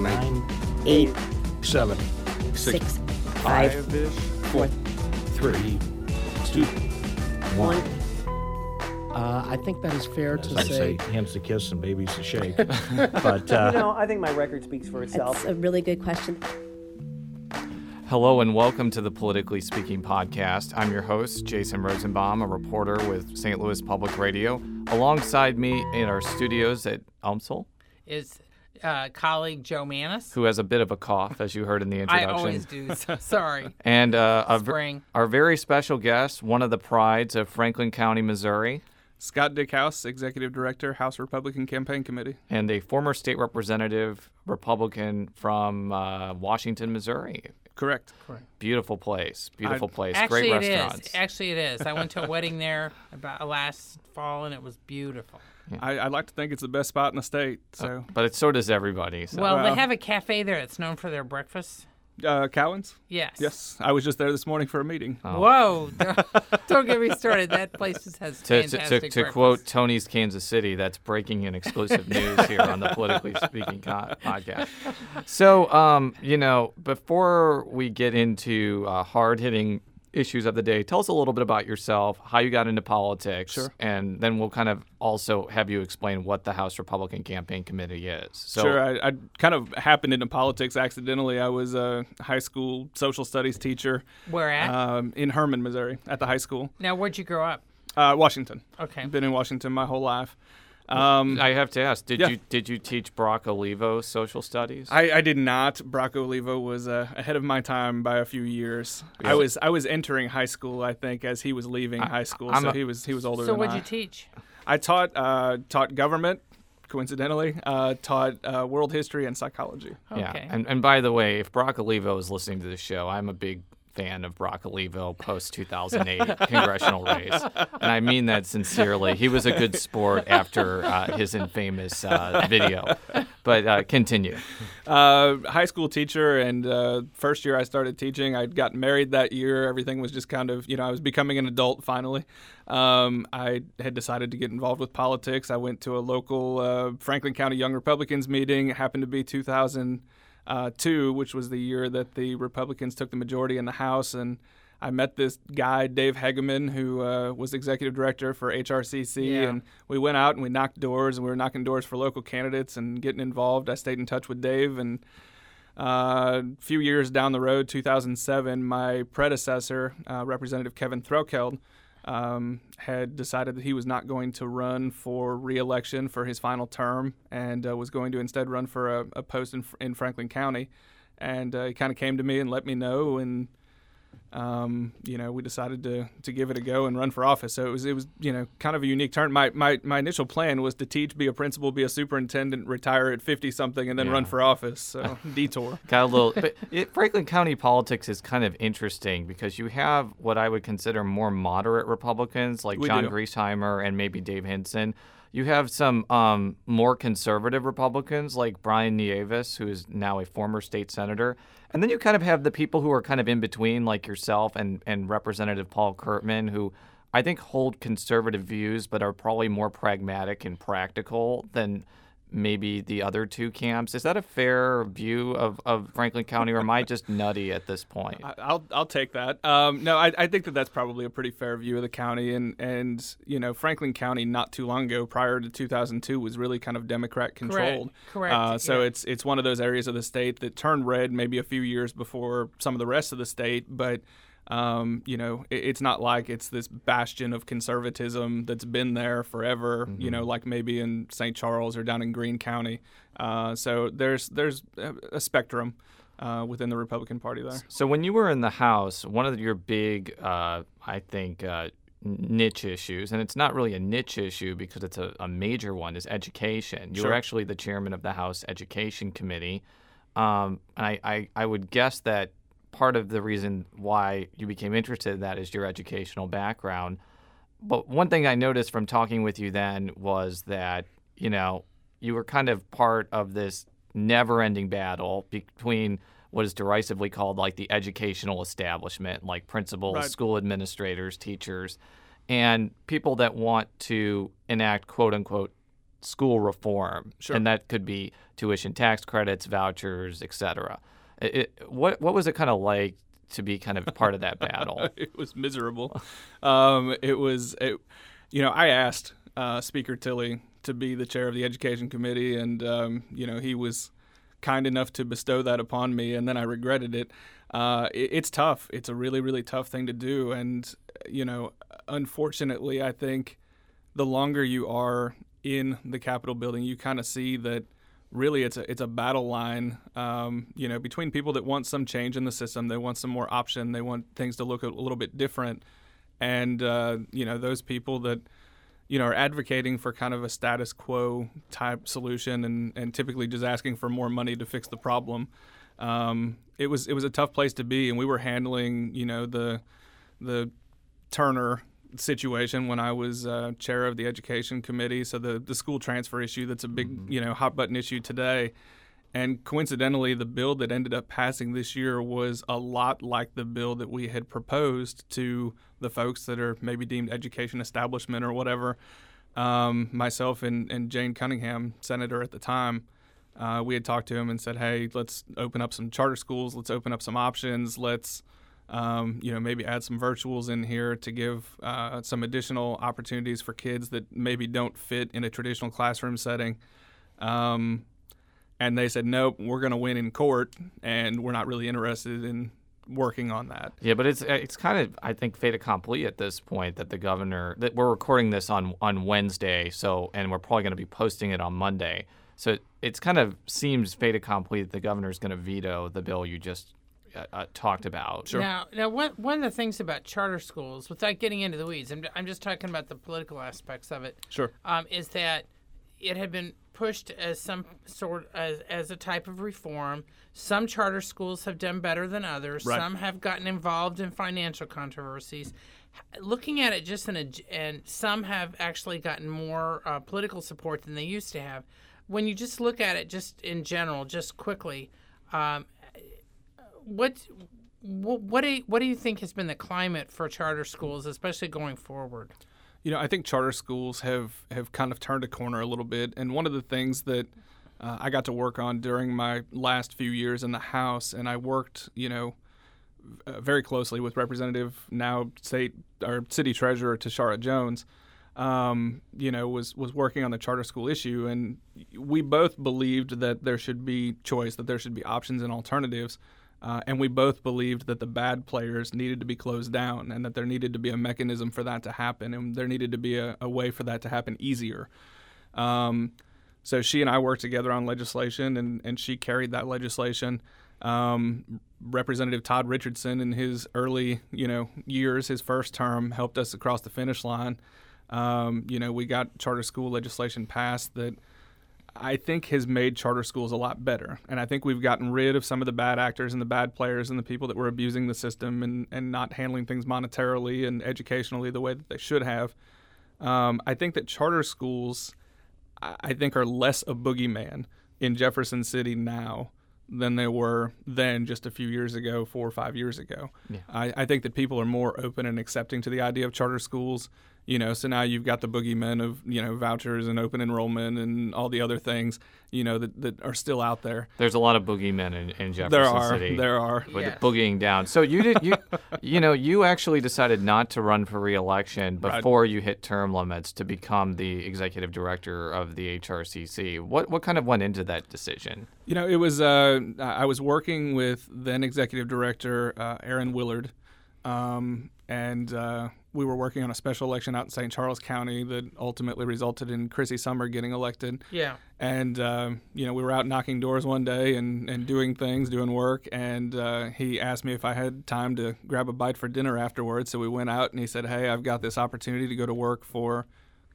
nine, eight, seven, six, five, Five-ish. four, three, two. one. Uh, I think that is fair to I say. say hands to kiss and babies to shake. but uh, You know, I think my record speaks for itself. That's a really good question. Hello and welcome to the Politically Speaking podcast. I'm your host, Jason Rosenbaum, a reporter with St. Louis Public Radio. Alongside me in our studios at UMSL, is uh, colleague Jo Mannies. who has a bit of a cough, as you heard in the introduction. I introduction. always do. so- Sorry. And uh, a Spring. our very special guest, one of the prides of Franklin County, Missouri, Scott Dieckhaus, Executive Director, House Republican Campaign Committee. and a former state representative, Republican from uh, Washington, Missouri. Correct. Correct. Beautiful place. Beautiful place. Actually, Great it restaurants. is. Actually, it is. I went to a wedding there about last fall, and it was beautiful. I, I'd like to think it's the best spot in the state. So, But it, so does everybody. So. Well, Well- they have a cafe there that's known for their breakfast. uh, Cowan's? Yes. Yes. I was just there this morning for a meeting. Whoa! don't- Don't get me started. That place just has to, to, fantastic to, to breakfast. quote Tony's Kansas City, that's breaking and exclusive news here on the Politically Speaking co- podcast. So, um, you know, before we get into uh, hard hitting issues of the day, tell us a little bit about yourself, how you got into politics, Sure. and then we'll kind of also have you explain what the House Republican Campaign Committee is. So, sure. I, I kind of happened into politics accidentally. I was a high school social studies teacher Where at? um, in Hermann, Missouri, at the high school. now, where'd you grow up? Uh, Washington. Okay. Been in Washington my whole life. Um, I have to ask, did Yeah. you did you teach Brock Olivo social studies? I, I did not. Brock Olivo was uh, ahead of my time by a few years. I was I was entering high school, I think, as he was leaving high school. I'm so a- he was he was older So, what'd I. you teach? I taught uh, taught government, coincidentally. Uh, taught uh, world history and psychology. Yeah. And and by the way, if Brock Olivo is listening to the show, I'm a big fan of Brock Olivo post 2008 congressional race, and I mean that sincerely. He was a good sport after uh, his infamous uh, video. But uh, continue. Uh, high school teacher, and uh, first year I started teaching. I'd gotten married that year. Everything was just kind of, you know, I was becoming an adult finally. Um, I had decided to get involved with politics. I went to a local uh, Franklin County Young Republicans meeting. It happened to be 2002, which was the year that the Republicans took the majority in the House, and I met this guy, Dave Hegeman, who uh, was executive director for HRCC, Yeah. and we went out and we knocked doors, and we were knocking doors for local candidates and getting involved. I stayed in touch with Dave, and uh, a few years down the road, 2007, my predecessor, uh, Representative Kevin Threlkeld, um, had decided that he was not going to run for reelection for his final term and uh, was going to instead run for a, a post in, in Franklin County. And uh, he kind of came to me and let me know, and um, you know, we decided to to give it a go and run for office. So it was it was you know kind of a unique turn. My my my initial plan was to teach, be a principal, be a superintendent, retire at fifty something, and then run for office. So detour. Got a little, but it, Franklin County politics is kind of interesting because you have what I would consider more moderate Republicans like We John do. Griesheimer and maybe Dave Hinson. You have some um, more conservative Republicans like Brian Nieves, who is now a former state senator. And then you kind of have the people who are kind of in between, like yourself and, and Representative Paul Curtman, who I think hold conservative views but are probably more pragmatic and practical than maybe the other two camps. Is that a fair view of, of Franklin County, or am I just nutty at this point? I- I'll I'll take that. Um, no, I, I think that that's probably a pretty fair view of the county, and and you know Franklin County not too long ago, prior to 2002, was really kind of Democrat controlled. Correct, Uh, so yeah. it's it's one of those areas of the state that turned red maybe a few years before some of the rest of the state, but. Um, you know, it, it's not like it's this bastion of conservatism that's been there forever. You know, like maybe in St. Charles or down in Greene County. Uh, so there's there's a, spectrum uh, within the Republican Party there. So when you were in the House, one of your big, uh, I think, uh, niche issues, and it's not really a niche issue because it's a, a major one, is education. You were Sure. actually the chairman of the House Education Committee. Um, and I, I, I would guess that part of the reason why you became interested in that is your educational background. But one thing I noticed from talking with you then was that, you know, you were kind of part of this never ending battle between what is derisively called like the educational establishment, like principals, Right. school administrators, teachers, and people that want to enact quote unquote school reform, Sure. and that could be tuition tax credits, vouchers, etc. It, it- what what was it kind of like to be kind of part of that battle? it was miserable. Um, it was, it, you know, I asked uh, Speaker Tilley to be the chair of the Education Committee, and um, you know, he was kind enough to bestow that upon me, and then I regretted it. Uh, it. It's tough. It's a really, really tough thing to do, and you know, unfortunately, I think the longer you are in the Capitol building, you kind of see that really it's a it's a battle line, um, you know, between people that want some change in the system, they want some more option, they want things to look a little bit different, and uh, you know those people that you know are advocating for kind of a status quo type solution and and typically just asking for more money to fix the problem. Um, it was it was a tough place to be, and we were handling you know the the Turner situation when I was uh, chair of the education committee. So the the school transfer issue that's a big you know hot button issue today. And coincidentally, the bill that ended up passing this year was a lot like the bill that we had proposed to the folks that are maybe deemed education establishment or whatever. Um, myself and, and Jane Cunningham, senator at the time, uh, we had talked to him and said, "Hey, let's open up some charter schools. Let's open up some options. Let's, um, you know, maybe add some virtuals in here to give uh, some additional opportunities for kids that maybe don't fit in a traditional classroom setting." Um, and they said, "Nope, we're going to win in court, and we're not really interested in working on that." Yeah, but it's it's kind of I think fait accompli at this point that the governor that we're recording this on on Wednesday, so and we're probably going to be posting it on Monday. So it's kind of seems fait accompli that the governor is going to veto the bill you just uh, uh, talked about. Now, now, one one of the things about charter schools, without getting into the weeds, I'm, I'm just talking about the political aspects of it. Sure. um, is that it had been pushed as some sort as, as a type of reform. Some charter schools have done better than others. Right. Some have gotten involved in financial controversies. Looking at it just in a, and some have actually gotten more uh, political support than they used to have. When you just look at it, just in general, just quickly, um, what what do you, what do you think has been the climate for charter schools, especially going forward? You know, I think charter schools have have kind of turned a corner a little bit, and one of the things that uh, I got to work on during my last few years in the House, and I worked, you know, uh, very closely with Representative now state or city treasurer Tishaura Jones. Um, you know, was was working on the charter school issue, and we both believed that there should be choice, that there should be options and alternatives. Uh, and we both believed that the bad players needed to be closed down and that there needed to be a mechanism for that to happen and there needed to be a, a way for that to happen easier. Um, so she and I worked together on legislation and, and she carried that legislation. Um, Representative Todd Richardson in his early, you know, years, his first term, helped us across the finish line. Um, you know, we got charter school legislation passed that I think has made charter schools a lot better. And I think we've gotten rid of some of the bad actors and the bad players and the people that were abusing the system and, and not handling things monetarily and educationally the way that they should have. Um, I think that charter schools, I think, are less a boogeyman in Jefferson City now than they were then just a few years ago, four or five years ago. I, I think that people are more open and accepting to the idea of charter schools. You know, so now you've got the boogeymen of you know vouchers and open enrollment and all the other things you know that, that are still out there. There's a lot of boogeymen in, in Jefferson There are, City. there are. with Yes. boogieing down. So you did you you know you actually decided not to run for reelection Right. before you hit term limits to become the executive director of the HRCC. What what kind of went into that decision? You know, it was uh, I was working with then executive director uh, Aaron Willard, um, and uh, we were working on a special election out in St. Charles County that ultimately resulted in Chrissy Sommer getting elected. Yeah. And uh, you know, we were out knocking doors one day and, and doing things, doing work, and uh, he asked me if I had time to grab a bite for dinner afterwards. So we went out, and he said, "Hey, I've got this opportunity to go to work for."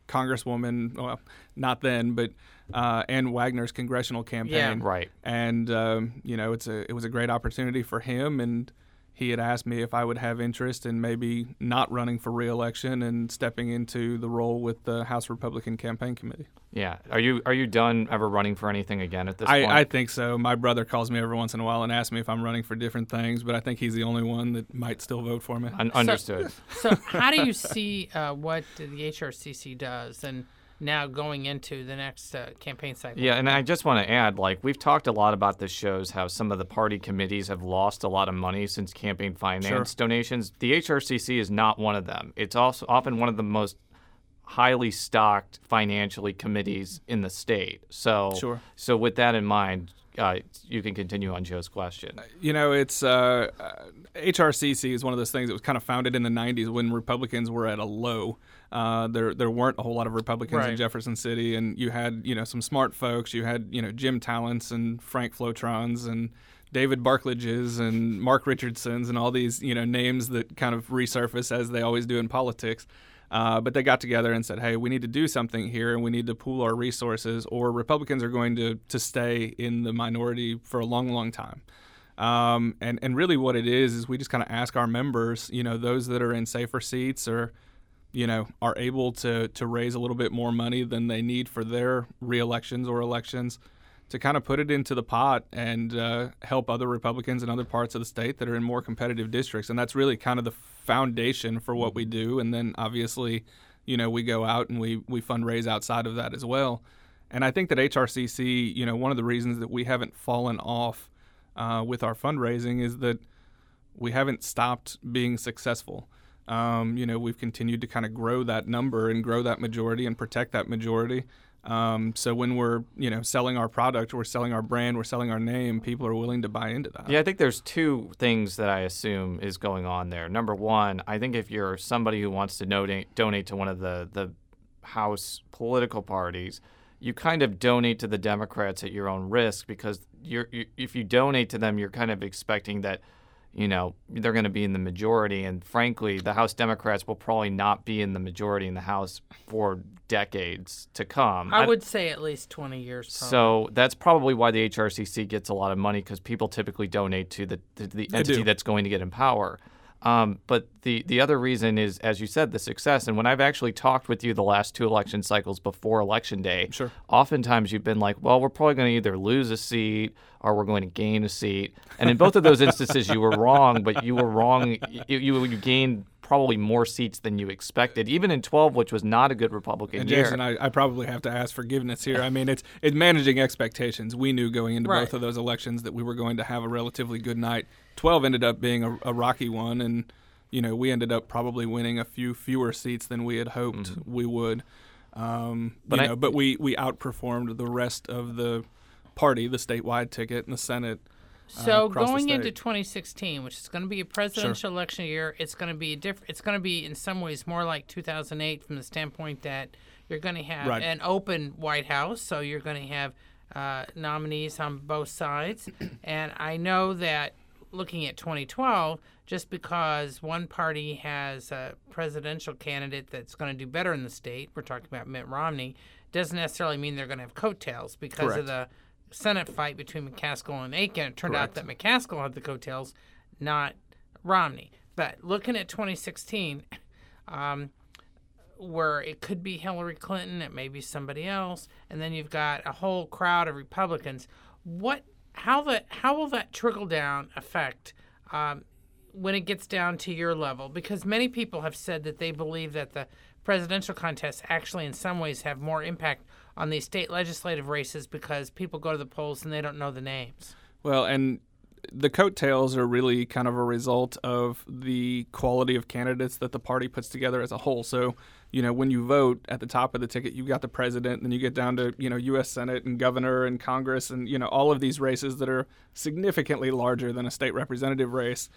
Congresswoman, well, not then, but uh, Ann Wagner's congressional campaign. Yeah. Right. And um, you know, it's a it was a great opportunity for him, and he had asked me if I would have interest in maybe not running for reelection and stepping into the role with the House Republican Campaign Committee. Yeah. Are you are you done ever running for anything again at this point? I, I think so. My brother calls me every once in a while and asks me if I'm running for different things, but I think he's the only one that might still vote for me. Un- understood. So, how do you see uh, what the HRCC does, and now going into the next uh, campaign cycle. Yeah, and I just want to add, like we've talked a lot about this shows how some of the party committees have lost a lot of money since campaign finance donations. The HRCC is not one of them. It's also often one of the most highly stocked financially committees in the state. So, Sure. so with that in mind, uh, you can continue on Jo's question. You know, it's uh, uh, HRCC is one of those things that was kind of founded in the '90s when Republicans were at a low. Uh, there, there weren't a whole lot of Republicans in Jefferson City, and you had, you know, some smart folks. You had, you know, Jim Talents and Frank Flotrons and David Barklages and Mark Richardsons and all these, you know, names that kind of resurface as they always do in politics. Uh, but they got together and said, "Hey, we need to do something here, and we need to pool our resources, or Republicans are going to to stay in the minority for a long, long time." Um, and and really, what it is is we just kind of ask our members, you know, those that are in safer seats or, you know, are able to to raise a little bit more money than they need for their re-elections or elections, to kind of put it into the pot and uh, help other Republicans in other parts of the state that are in more competitive districts. And that's really kind of the foundation for what we do. And then obviously, you know, we go out and we we fundraise outside of that as well. And I think that HRCC, you know, one of the reasons that we haven't fallen off uh, with our fundraising is that we haven't stopped being successful. Um, you know, we've continued to kind of grow that number and grow that majority and protect that majority. Um, so when we're, you know, selling our product, we're selling our brand, we're selling our name, people are willing to buy into that. Yeah, I think there's two things that I assume is going on there. Number one, I think if you're somebody who wants to donate donate to one of the the House political parties, you kind of donate to the Democrats at your own risk because you're you, if you donate to them, you're kind of expecting that you know they're going to be in the majority, and frankly, the House Democrats will probably not be in the majority in the House for decades to come. I would say at least 20 years. Probably. So that's probably why the HRCC gets a lot of money because people typically donate to the to the entity that's going to get in power. Um, but the the other reason is, as you said, the success. And when I've actually talked with you the last two election cycles before election day, Sure. oftentimes you've been like, "Well, we're probably going to either lose a seat or we're going to gain a seat." And in both of those instances, you were wrong. But you were wrong. You you, you gained probably more seats than you expected, even in 12, which was not a good Republican year. And year. Jason, I, I probably have to ask forgiveness here. I mean, it's it's managing expectations. We knew going into Right. both of those elections that we were going to have a relatively good night. Twelve ended up being a, a rocky one, and you know we ended up probably winning a few fewer seats than we had hoped we would. Um, But you I- know, but we we outperformed the rest of the party, the statewide ticket, and the Senate. Uh, So the going into 2016, which is going to be a presidential election year, it's going to be different. It's going to be in some ways more like 2008 from the standpoint that you're going to have Right. an open White House, so you're going to have uh, nominees on both sides. and I know that looking at 2012, just because one party has a presidential candidate that's going to do better in the state, we're talking about Mitt Romney, doesn't necessarily mean they're going to have coattails because Correct. of the Senate fight between McCaskill and Akin. It turned out that McCaskill had the coattails, not Romney. But looking at 2016, um, where it could be Hillary Clinton, it may be somebody else, and then you've got a whole crowd of Republicans. What, how that, how will that trickle down affect um, when it gets down to your level? Because many people have said that they believe that the presidential contests actually, in some ways, have more impact on these state legislative races because people go to the polls and they don't know the names. Well, and the coattails are really kind of a result of the quality of candidates that the party puts together as a whole. So, you know, when you vote at the top of the ticket, you've got the president, then you get down to, you know, U.S. Senate and governor and Congress and, you know, all of these races that are significantly larger than a state representative race.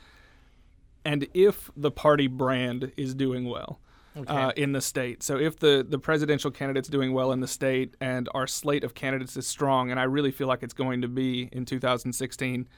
And if the party brand is doing well, uh, in the state. So if the, the presidential candidate's doing well in the state and our slate of candidates is strong, and I really feel like it's going to be in 2016,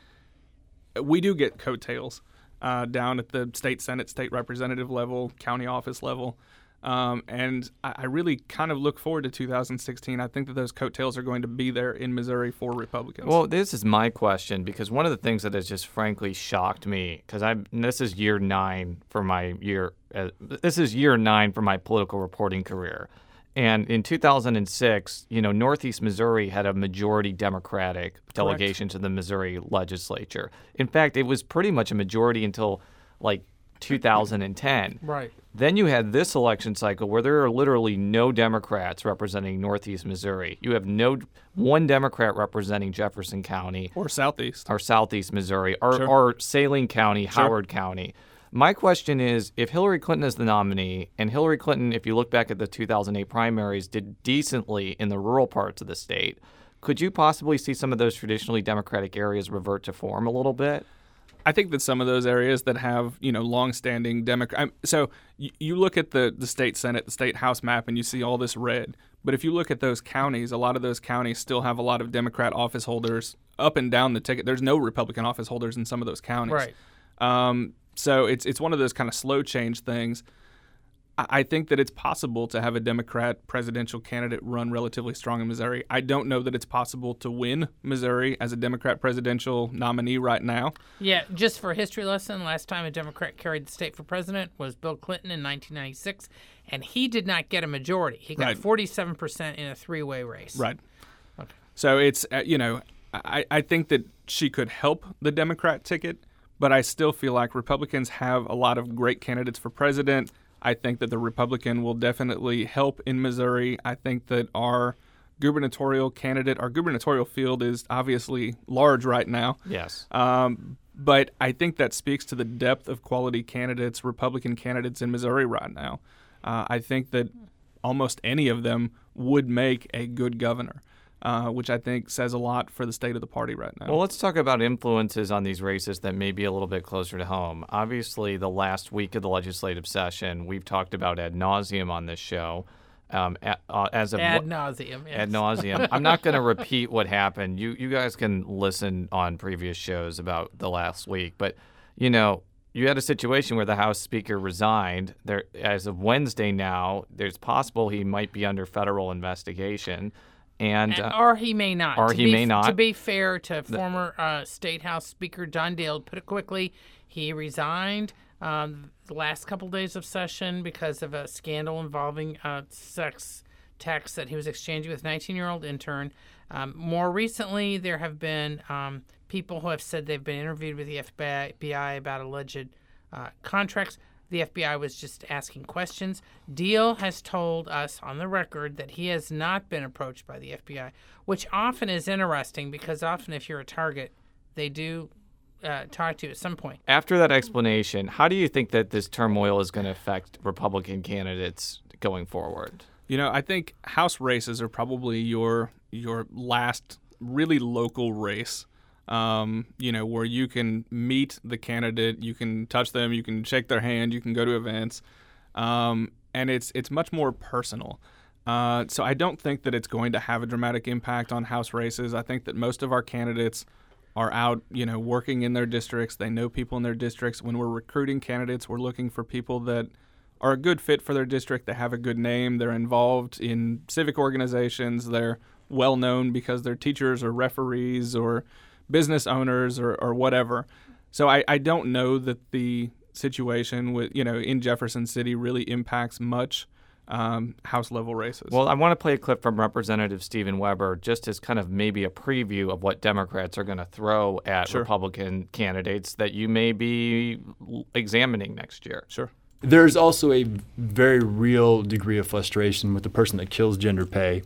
we do get coattails uh, down at the state senate, state representative level, county office level. Um, and I, I really kind of look forward to 2016. I think that those coattails are going to be there in Missouri for Republicans. Well, this is my question because one of the things that has just frankly shocked me because I this is year nine for my year. Uh, this is year nine for my political reporting career, and in 2006, you know, Northeast Missouri had a majority Democratic delegation to the Missouri legislature. In fact, it was pretty much a majority until like 2010. Right. Then you had this election cycle where there are literally no Democrats representing Northeast Missouri. You have no one Democrat representing Jefferson County Or Southeast. or Southeast Missouri or, Sure. or Saline County, Howard County. My question is if Hillary Clinton is the nominee, and Hillary Clinton, if you look back at the 2008 primaries, did decently in the rural parts of the state, could you possibly see some of those traditionally Democratic areas revert to form a little bit? I think that some of those areas that have you know long-standing Democrat. So you, you look at the the state senate, the state house map, and you see all this red. But if you look at those counties, a lot of those counties still have a lot of Democrat office holders up and down the ticket. There's no Republican office holders in some of those counties. Right. Um, so it's it's one of those kind of slow change things. I think that it's possible to have a Democrat presidential candidate run relatively strong in Missouri. I don't know that it's possible to win Missouri as a Democrat presidential nominee right now. Yeah, just for a history lesson, last time a Democrat carried the state for president was Bill Clinton in 1996, and he did not get a majority. He got Right. 47% in a three-way race. Right. Okay. So it's uh, you know I, I think that she could help the Democrat ticket, but I still feel like Republicans have a lot of great candidates for president. I think that the Republican will definitely help in Missouri. I think that our gubernatorial candidate, our gubernatorial field is obviously large right now. Yes. Um, but I think that speaks to the depth of quality candidates, Republican candidates in Missouri right now. Uh, I think that almost any of them would make a good governor, uh, which I think says a lot for the state of the party right now. Well, let's talk about influences on these races that may be a little bit closer to home. Obviously, the last week of the legislative session, we've talked about ad nauseum on this show. Um, a- uh, as of Ad nauseum. Yes. ad nauseum. I'm not going to repeat what happened. You you guys can listen on previous shows about the last week, but you know you had a situation where the House Speaker resigned. There, as of Wednesday now, there's possible he might be under federal investigation, and uh, or he may not. or To he be- may not. To be fair to former uh, State House Speaker John Diehl, put it quickly, he resigned um, the last couple days of session because of a scandal involving uh, sex texts that he was exchanging with 19-year-old intern. Um, more recently, there have been um, people who have said they've been interviewed with the FBI about alleged uh, contracts. The FBI was just asking questions. Diehl has told us on the record that he has not been approached by the FBI, which often is interesting because often if you're a target, they do uh, talk to you at some point. after that explanation, how do you think that this turmoil is going to affect Republican candidates going forward? You know, I think House races are probably your your last really local race. Um, you know, where you can meet the candidate, you can touch them, you can shake their hand, you can go to events, um, and it's it's much more personal. Uh, so I don't think that it's going to have a dramatic impact on House races. I think that most of our candidates are out, you know, working in their districts. They know people in their districts. When we're recruiting candidates, we're looking for people that are a good fit for their district. They have a good name. They're involved in civic organizations. They're well known because they're teachers or referees or business owners or, or whatever. So I, I don't know that the situation with you know in Jefferson City really impacts much um, house level races. Well, I want to play a clip from Representative Stephen Webber just as kind of maybe a preview of what Democrats are going to throw at Sure. Republican candidates that you may be examining next year. sure. There's also a very real degree of frustration with the person that kills gender pay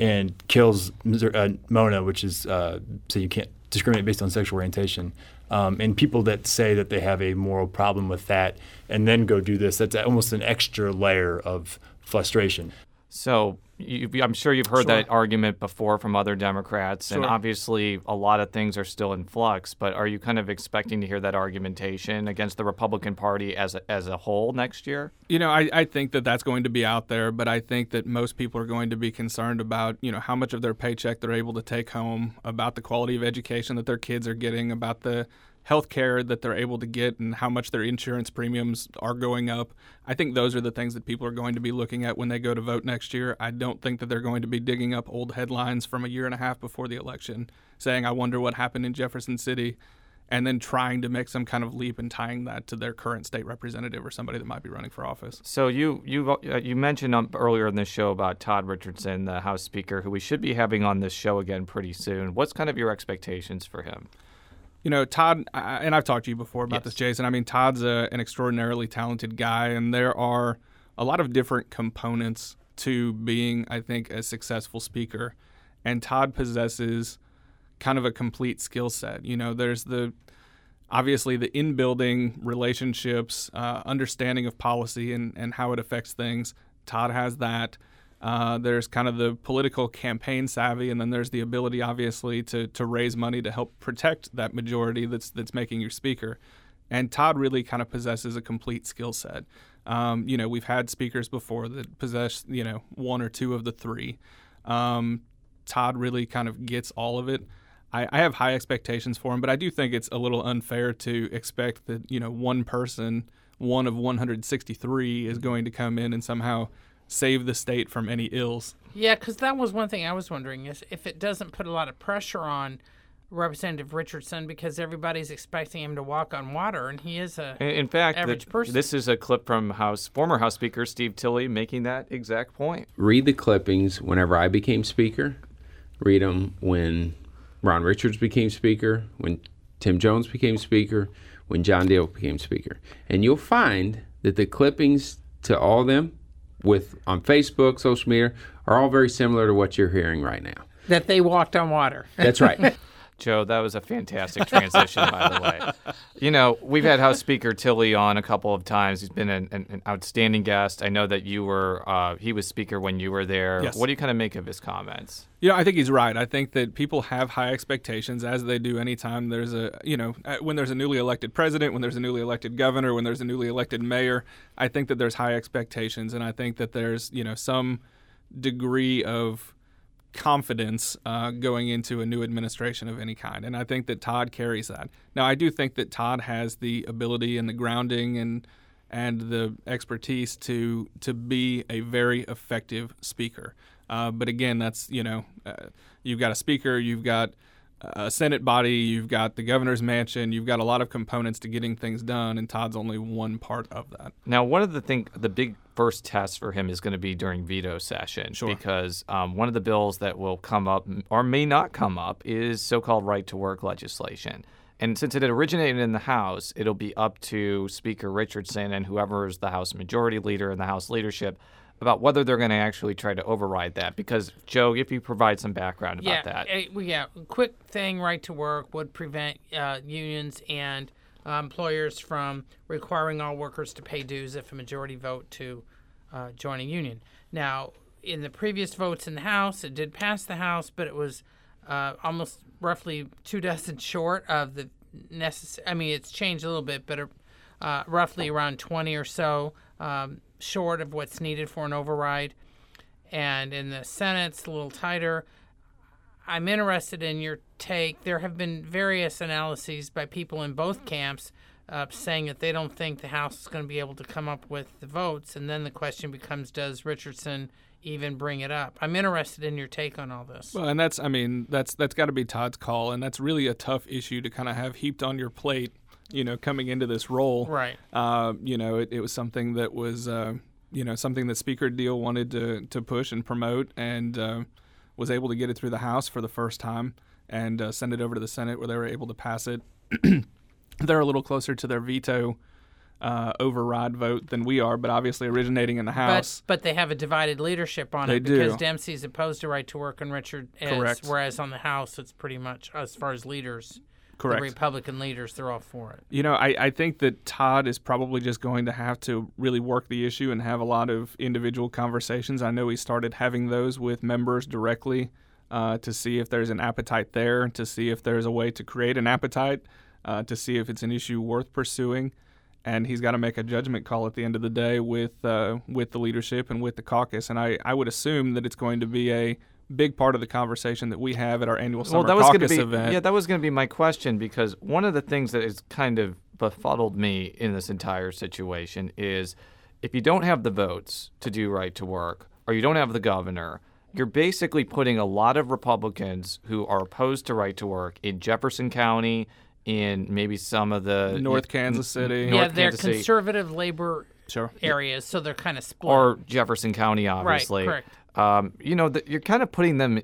and kills uh, MONA, which is uh, so you can't discriminate based on sexual orientation. Um, and people that say that they have a moral problem with that and then go do this, that's almost an extra layer of frustration. So you, I'm sure you've heard that argument before from other Democrats, and obviously a lot of things are still in flux. But are you kind of expecting to hear that argumentation against the Republican Party as a, as a whole next year? You know, I, I think that that's going to be out there, but I think that most people are going to be concerned about, you know, how much of their paycheck they're able to take home, about the quality of education that their kids are getting, about the health care that they're able to get, and how much their insurance premiums are going up. I think those are the things that people are going to be looking at when they go to vote next year. I don't think that they're going to be digging up old headlines from a year and a half before the election saying, I wonder what happened in Jefferson City and then trying to make some kind of leap and tying that to their current state representative or somebody that might be running for office. So you you uh, you mentioned um, earlier in this show about Todd Richardson, the House Speaker, who we should be having on this show again pretty soon. What's kind of your expectations for him? You know, Todd, I- and I've talked to you before about Yes. this, Jason. I mean, Todd's a, an extraordinarily talented guy, and there are a lot of different components to being, I think, a successful speaker. And Todd possesses kind of a complete skill set. You know, there's the obviously the in building relationships, uh, understanding of policy and, and how it affects things. Todd has that. Uh, there's kind of the political campaign savvy, and then there's the ability, obviously, to to raise money to help protect that majority that's that's making your speaker. And Todd really kind of possesses a complete skill set. Um, you know, we've had speakers before that possess you know one or two of the three. Um, Todd really kind of gets all of it. I, I have high expectations for him, but I do think it's a little unfair to expect that you know one person, one of 163, is going to come in and somehow save the state from any ills. Yeah, because that was one thing I was wondering is if it doesn't put a lot of pressure on Representative Richardson because everybody's expecting him to walk on water, and he is a In- In fact, the- average person. this is a clip from House former House Speaker Steve Tilley making that exact point. read the clippings whenever I became speaker. Read them when Ron Richards became speaker, when Tim Jones became speaker, when John Diehl became speaker, and you'll find that the clippings to all of them, with on Facebook, social media, are all very similar to what you're hearing right now. that they walked on water. That's right. Jo, that was a fantastic transition, by the way. You know, we've had House Speaker Tilley on a couple of times. He's been an, an, an outstanding guest. I know that you were, uh, he was speaker when you were there. Yes. What do you kind of make of his comments? You know, I think he's right. I think that people have high expectations, as they do anytime there's a, you know, when there's a newly elected president, when there's a newly elected governor, when there's a newly elected mayor. I think that there's high expectations, and I think that there's, you know, some degree of confidence uh, going into a new administration of any kind. And I think that Todd carries that. Now, I do think that Todd has the ability and the grounding and and the expertise to to be a very effective speaker. Uh, but again, that's you know, uh, you've got a speaker, you've got a Senate body, you've got the governor's mansion, you've got a lot of components to getting things done, and Todd's only one part of that. Now, one of the thing, the big first test for him is going to be during veto session, Sure. because um, one of the bills that will come up or may not come up is so-called right-to-work legislation. And since it originated in the House, it'll be up to Speaker Richardson and whoever is the House Majority Leader and the House leadership about whether they're going to actually try to override that. Because Jo, if you provide some background about yeah, that, eh, yeah. Quick thing, right to work would prevent uh, unions and uh, employers from requiring all workers to pay dues if a majority vote to uh, join a union. Now, in the previous votes in the House, it did pass the House, but it was uh, almost roughly two dozen short of the necessary. I mean, it's changed a little bit, but uh, roughly around 20 or so um, short of what's needed for an override. And in the Senate, it's a little tighter. I'm interested in your take. There have been various analyses by people in both camps uh, saying that they don't think the House is going to be able to come up with the votes. And then the question becomes does Richardson even bring it up? I'm interested in your take on all this. Well, and that's I mean that's that's got to be Todd's call, and that's really a tough issue to kind of have heaped on your plate. You know, coming into this role, Right. Uh, you know, it, it was something that was uh, you know something that Speaker Diehl wanted to to push and promote, and uh, was able to get it through the House for the first time and uh, send it over to the Senate where they were able to pass it. They're a little closer to their veto uh, override vote than we are, but obviously originating in the House. But but they have a divided leadership on They it because do. Dempsey's opposed to right to work and Richard is. Correct. Whereas on the House, it's pretty much as far as leaders, Correct. the Republican leaders, they're all for it. You know, I, I think that Todd is probably just going to have to really work the issue and have a lot of individual conversations. I know he started having those with members directly uh, to see if there's an appetite there, to see if there's a way to create an appetite, uh, to see if it's an issue worth pursuing. And he's got to make a judgment call at the end of the day with uh, with the leadership and with the caucus. And I, I would assume that it's going to be a big part of the conversation that we have at our annual summer well, that was going to caucus be event. yeah, that was going to be my question because one of the things that has kind of befuddled me in this entire situation is if you don't have the votes to do right to work or you don't have the governor, you're basically putting a lot of Republicans who are opposed to right to work in Jefferson County, in maybe some of the North Kansas City. yeah, North they're Kansas City, conservative labor Sure. areas, so they're kind of split. or Jefferson County, obviously. correct. Um, you know, that you're kind of putting them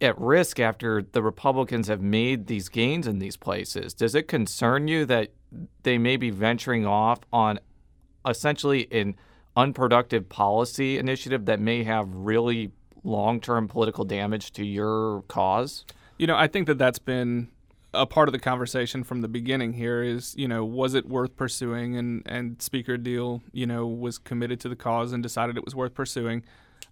at risk after the Republicans have made these gains in these places. Does it concern you that they may be venturing off on essentially an unproductive policy initiative that may have really long term political damage to your cause? You know, I think that that's been a part of the conversation from the beginning here is, you know, was it worth pursuing? And, and Speaker Diehl, you know, was committed to the cause and decided it was worth pursuing.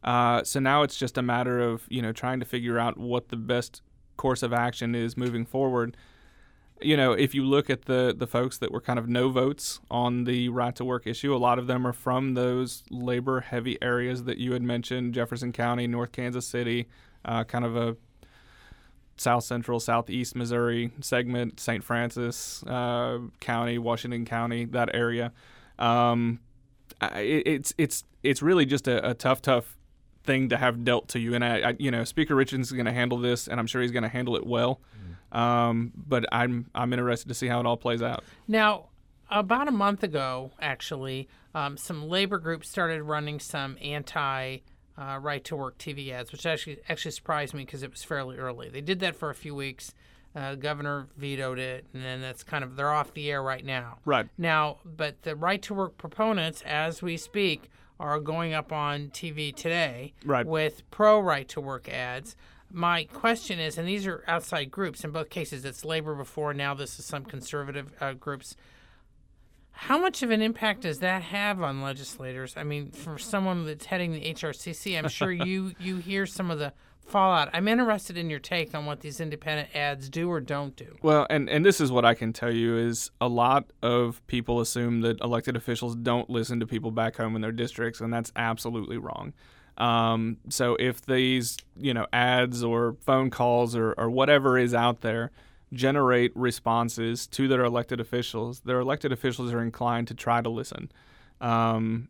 Uh, so now it's just a matter of, you know, trying to figure out what the best course of action is moving forward. You know, if you look at the, the folks that were kind of no votes on the right to work issue, a lot of them are from those labor heavy areas that you had mentioned Jefferson County, North Kansas City, uh, kind of a South Central, Southeast Missouri segment, St. Francois uh, County, Washington County, that area. Um, I, it's it's it's really just a, a, tough, tough thing to have dealt to you. And I, I you know, Speaker Richards is going to handle this, and I'm sure he's going to handle it well. Mm. Um, but I'm I'm interested to see how it all plays out. Now, about a month ago, actually, um, some labor groups started running some anti uh, right to work TV ads, which actually actually surprised me because it was fairly early. They did that for a few weeks. Uh, governor vetoed it, and then that's kind of they're off the air right now. Right now, but the right to work proponents, as we speak, are going up on TV today right. with pro right to work ads. My question is, and these are outside groups in both cases. It's labor before now. This is some conservative uh, groups. How much of an impact does that have on legislators? I mean, for someone that's heading the HRCC, I'm sure you you hear some of the fallout. I'm interested in your take on what these independent ads do or don't do. Well, and and this is what I can tell you is a lot of people assume that elected officials don't listen to people back home in their districts, and that's absolutely wrong. Um, so if these you know ads or phone calls or, or whatever is out there generate responses to their elected officials, their elected officials are inclined to try to listen. Um,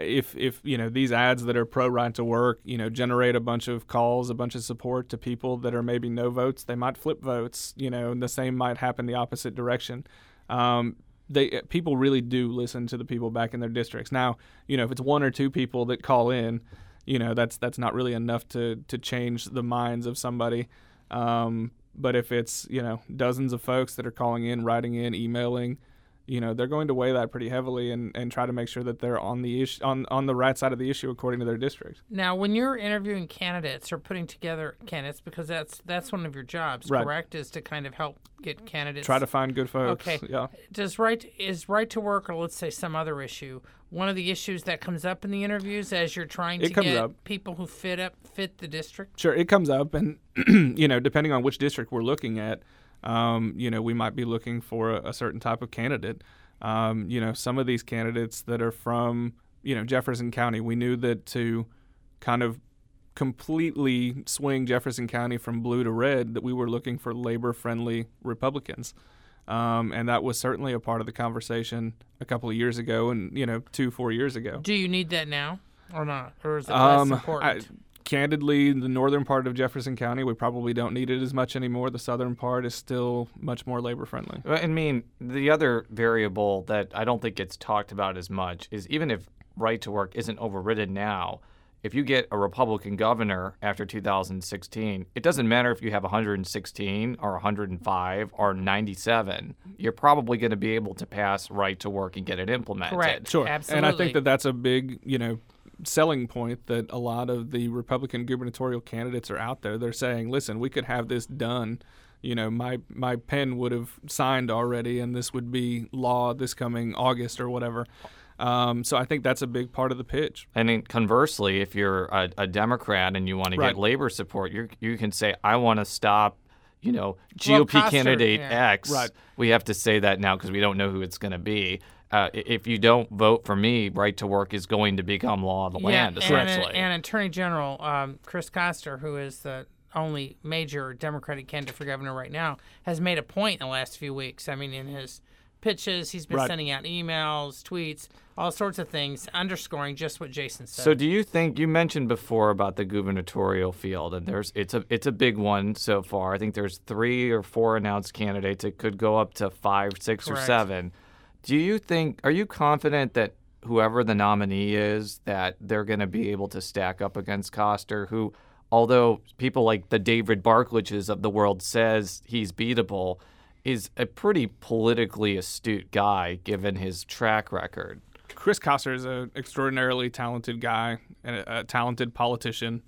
if if you know these ads that are pro right to work, you know, generate a bunch of calls, a bunch of support to people that are maybe no votes, they might flip votes. You know, and the same might happen the opposite direction. Um, they people really do listen to the people back in their districts. Now, you know, if it's one or two people that call in, you know, that's that's not really enough to to change the minds of somebody. Um, but if it's you know dozens of folks that are calling in, writing in, emailing, you know they're going to weigh that pretty heavily and, and try to make sure that they're on the issue on, on the right side of the issue according to their district. Now, when you're interviewing candidates or putting together candidates, because that's that's one of your jobs, right. correct? Is to kind of help get candidates. Try to find good folks. Okay. Yeah. Does right is right to work, or let's say some other issue, one of the issues that comes up in the interviews as you're trying to get up. people who fit up fit the district? Sure, it comes up, and you know, depending on which district we're looking at, um, you know, we might be looking for a, a certain type of candidate. Um, you know, some of these candidates that are from you know Jefferson County, we knew that to kind of completely swing Jefferson County from blue to red, that we were looking for labor-friendly Republicans. Um, and that was certainly a part of the conversation a couple of years ago, and you know, two, four years ago. Do you need that now, or not, or is it less Um, important? I- candidly, the northern part of Jefferson County, we probably don't need it as much anymore. The southern part is still much more labor friendly. Well, I mean, the other variable that I don't think gets talked about as much is even if right to work isn't overridden now, if you get a Republican governor after 2016, it doesn't matter if you have 116 or 105 or 97. You're probably going to be able to pass right to work and get it implemented. Correct. Sure. Absolutely. And I think that that's a big, you know, selling point that a lot of the Republican gubernatorial candidates are out there. They're saying, "Listen, we could have this done. You know, my my pen would have signed already, and this would be law this coming August or whatever." Um, so I think that's a big part of the pitch. And then conversely, if you're a, a Democrat and you want to Right. get labor support, you you can say, I want to stop, you know, GOP Koster, candidate yeah. X. Right. We have to say that now because we don't know who it's going to be. Uh, if you don't vote for me, right to work is going to become law of the land, and, essentially. and Attorney General um, Chris Koster, who is the only major Democratic candidate for governor right now, has made a point in the last few weeks. I mean, in his pitches, he's been Right. sending out emails, tweets, all sorts of things, underscoring just what Jason said. So do you think you mentioned before about the gubernatorial field and there's it's a it's a big one so far. I think there's 3 or 4 announced candidates. It could go up to 5, 6 or 7. Do you think are you confident that whoever the nominee is that they're going to be able to stack up against Koster who although people like the David Barklages of the world says he's beatable, is a pretty politically astute guy given his track record. Chris Koster is an extraordinarily talented guy and a, a talented politician.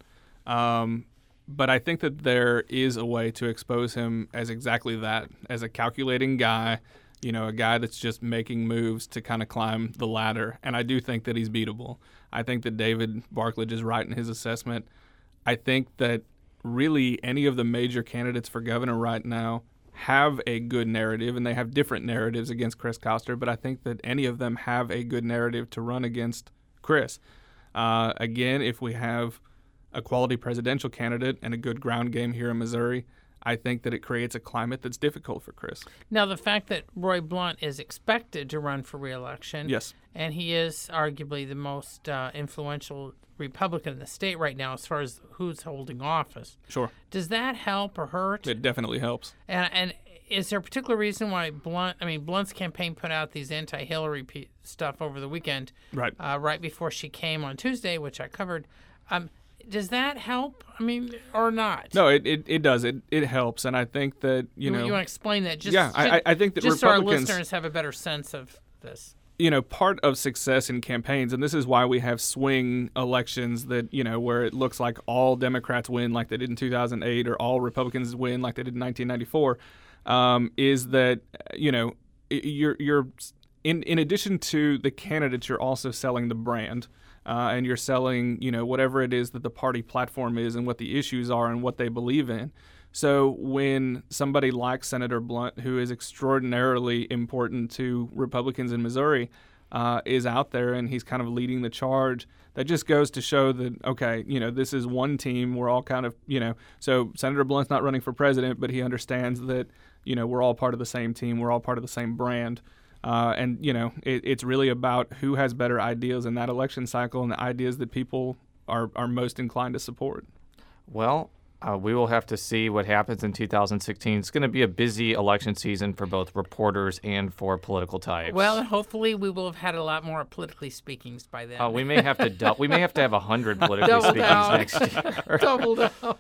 Um, but I think that there is a way to expose him as exactly that, as a calculating guy, you know, a guy that's just making moves to kind of climb the ladder. And I do think that he's beatable. I think that David Barklage is right in his assessment. I think that really any of the major candidates for governor right now have a good narrative, and they have different narratives against Chris Koster, but I think that any of them have a good narrative to run against Chris. Uh, again, if we have a quality presidential candidate and a good ground game here in Missouri, I think that it creates a climate that's difficult for Chris. Now, the fact that Roy Blunt is expected to run for reelection, Yes. and he is arguably the most uh, influential Republican in the state right now as far as who's holding office. Sure. Does that help or hurt? It definitely helps. And, and is there a particular reason why Blunt? I mean, Blunt's campaign put out these anti-Hillary pe- stuff over the weekend, Right. uh, right before she came on Tuesday, which I covered. Um, does that help? I mean, or not? No, it, it, it does. It it helps, and I think that you know you want to explain that? Just, Yeah, I- I- I think that just so our listeners have a better sense of this. you know, part of success in campaigns, and this is why we have swing elections that, you know, where it looks like all Democrats win like they did in 2008 or all Republicans win like they did in 1994, um, is that, you know, you're, you're in, in addition to the candidates, you're also selling the brand. Uh, and you're selling, you know, whatever it is that the party platform is and what the issues are and what they believe in. So when somebody like Senator Blunt, who is extraordinarily important to Republicans in Missouri, uh, is out there and he's kind of leading the charge, that just goes to show that okay, you know, this is one team. We're all kind of, you know, so Senator Blunt's not running for president, but he understands that, you know, we're all part of the same team. We're all part of the same brand. Uh, and you know, it, it's really about who has better ideas in that election cycle and the ideas that people are, are most inclined to support. Well, uh, we will have to see what happens in 2016. It's going to be a busy election season for both reporters and for political types. Well, hopefully we will have had a lot more politically speakings by then. Uh, we may have to dou- we may have to have hundred politically Double speakings down. next year. Double down.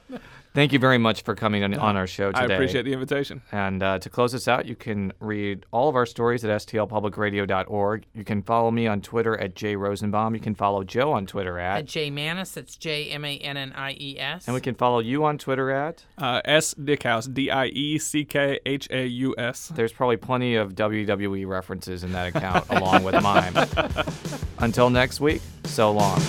Thank you very much for coming on, on our show today. I appreciate the invitation. And uh, to close us out, you can read all of our stories at stlpublicradio.org. You can follow me on Twitter at jrosenbaum. You can follow Jo on Twitter At at, J Mannies, that's J M A N N I E S. and we can follow you on Twitter at. Uh, S Dieckhaus, D I E C K H A U S. There's probably plenty of WWE references in that account along with mine. Until next week, so long.